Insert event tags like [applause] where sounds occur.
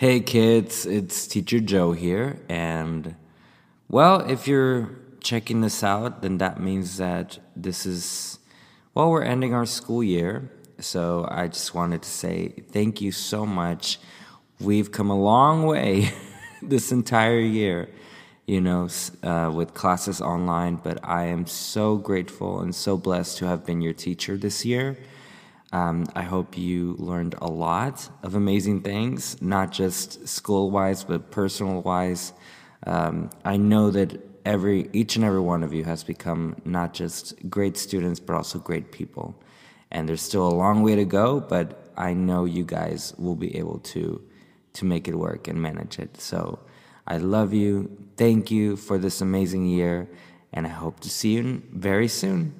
Hey kids, it's Teacher Joe here. And well, if you're checking this out, then that means that this is, well, we're ending our school year. So I just wanted to say thank you so much. We've come a long way [laughs] this entire year, you know, uh, with classes online, but I am so grateful and so blessed to have been your teacher this year. Um, I hope you learned a lot of amazing things, not just school wise, but personal wise. Um, I know that every each and every one of you has become not just great students, but also great people. And there's still a long way to go, but I know you guys will be able to to make it work and manage it. So I love you. Thank you for this amazing year, and I hope to see you very soon.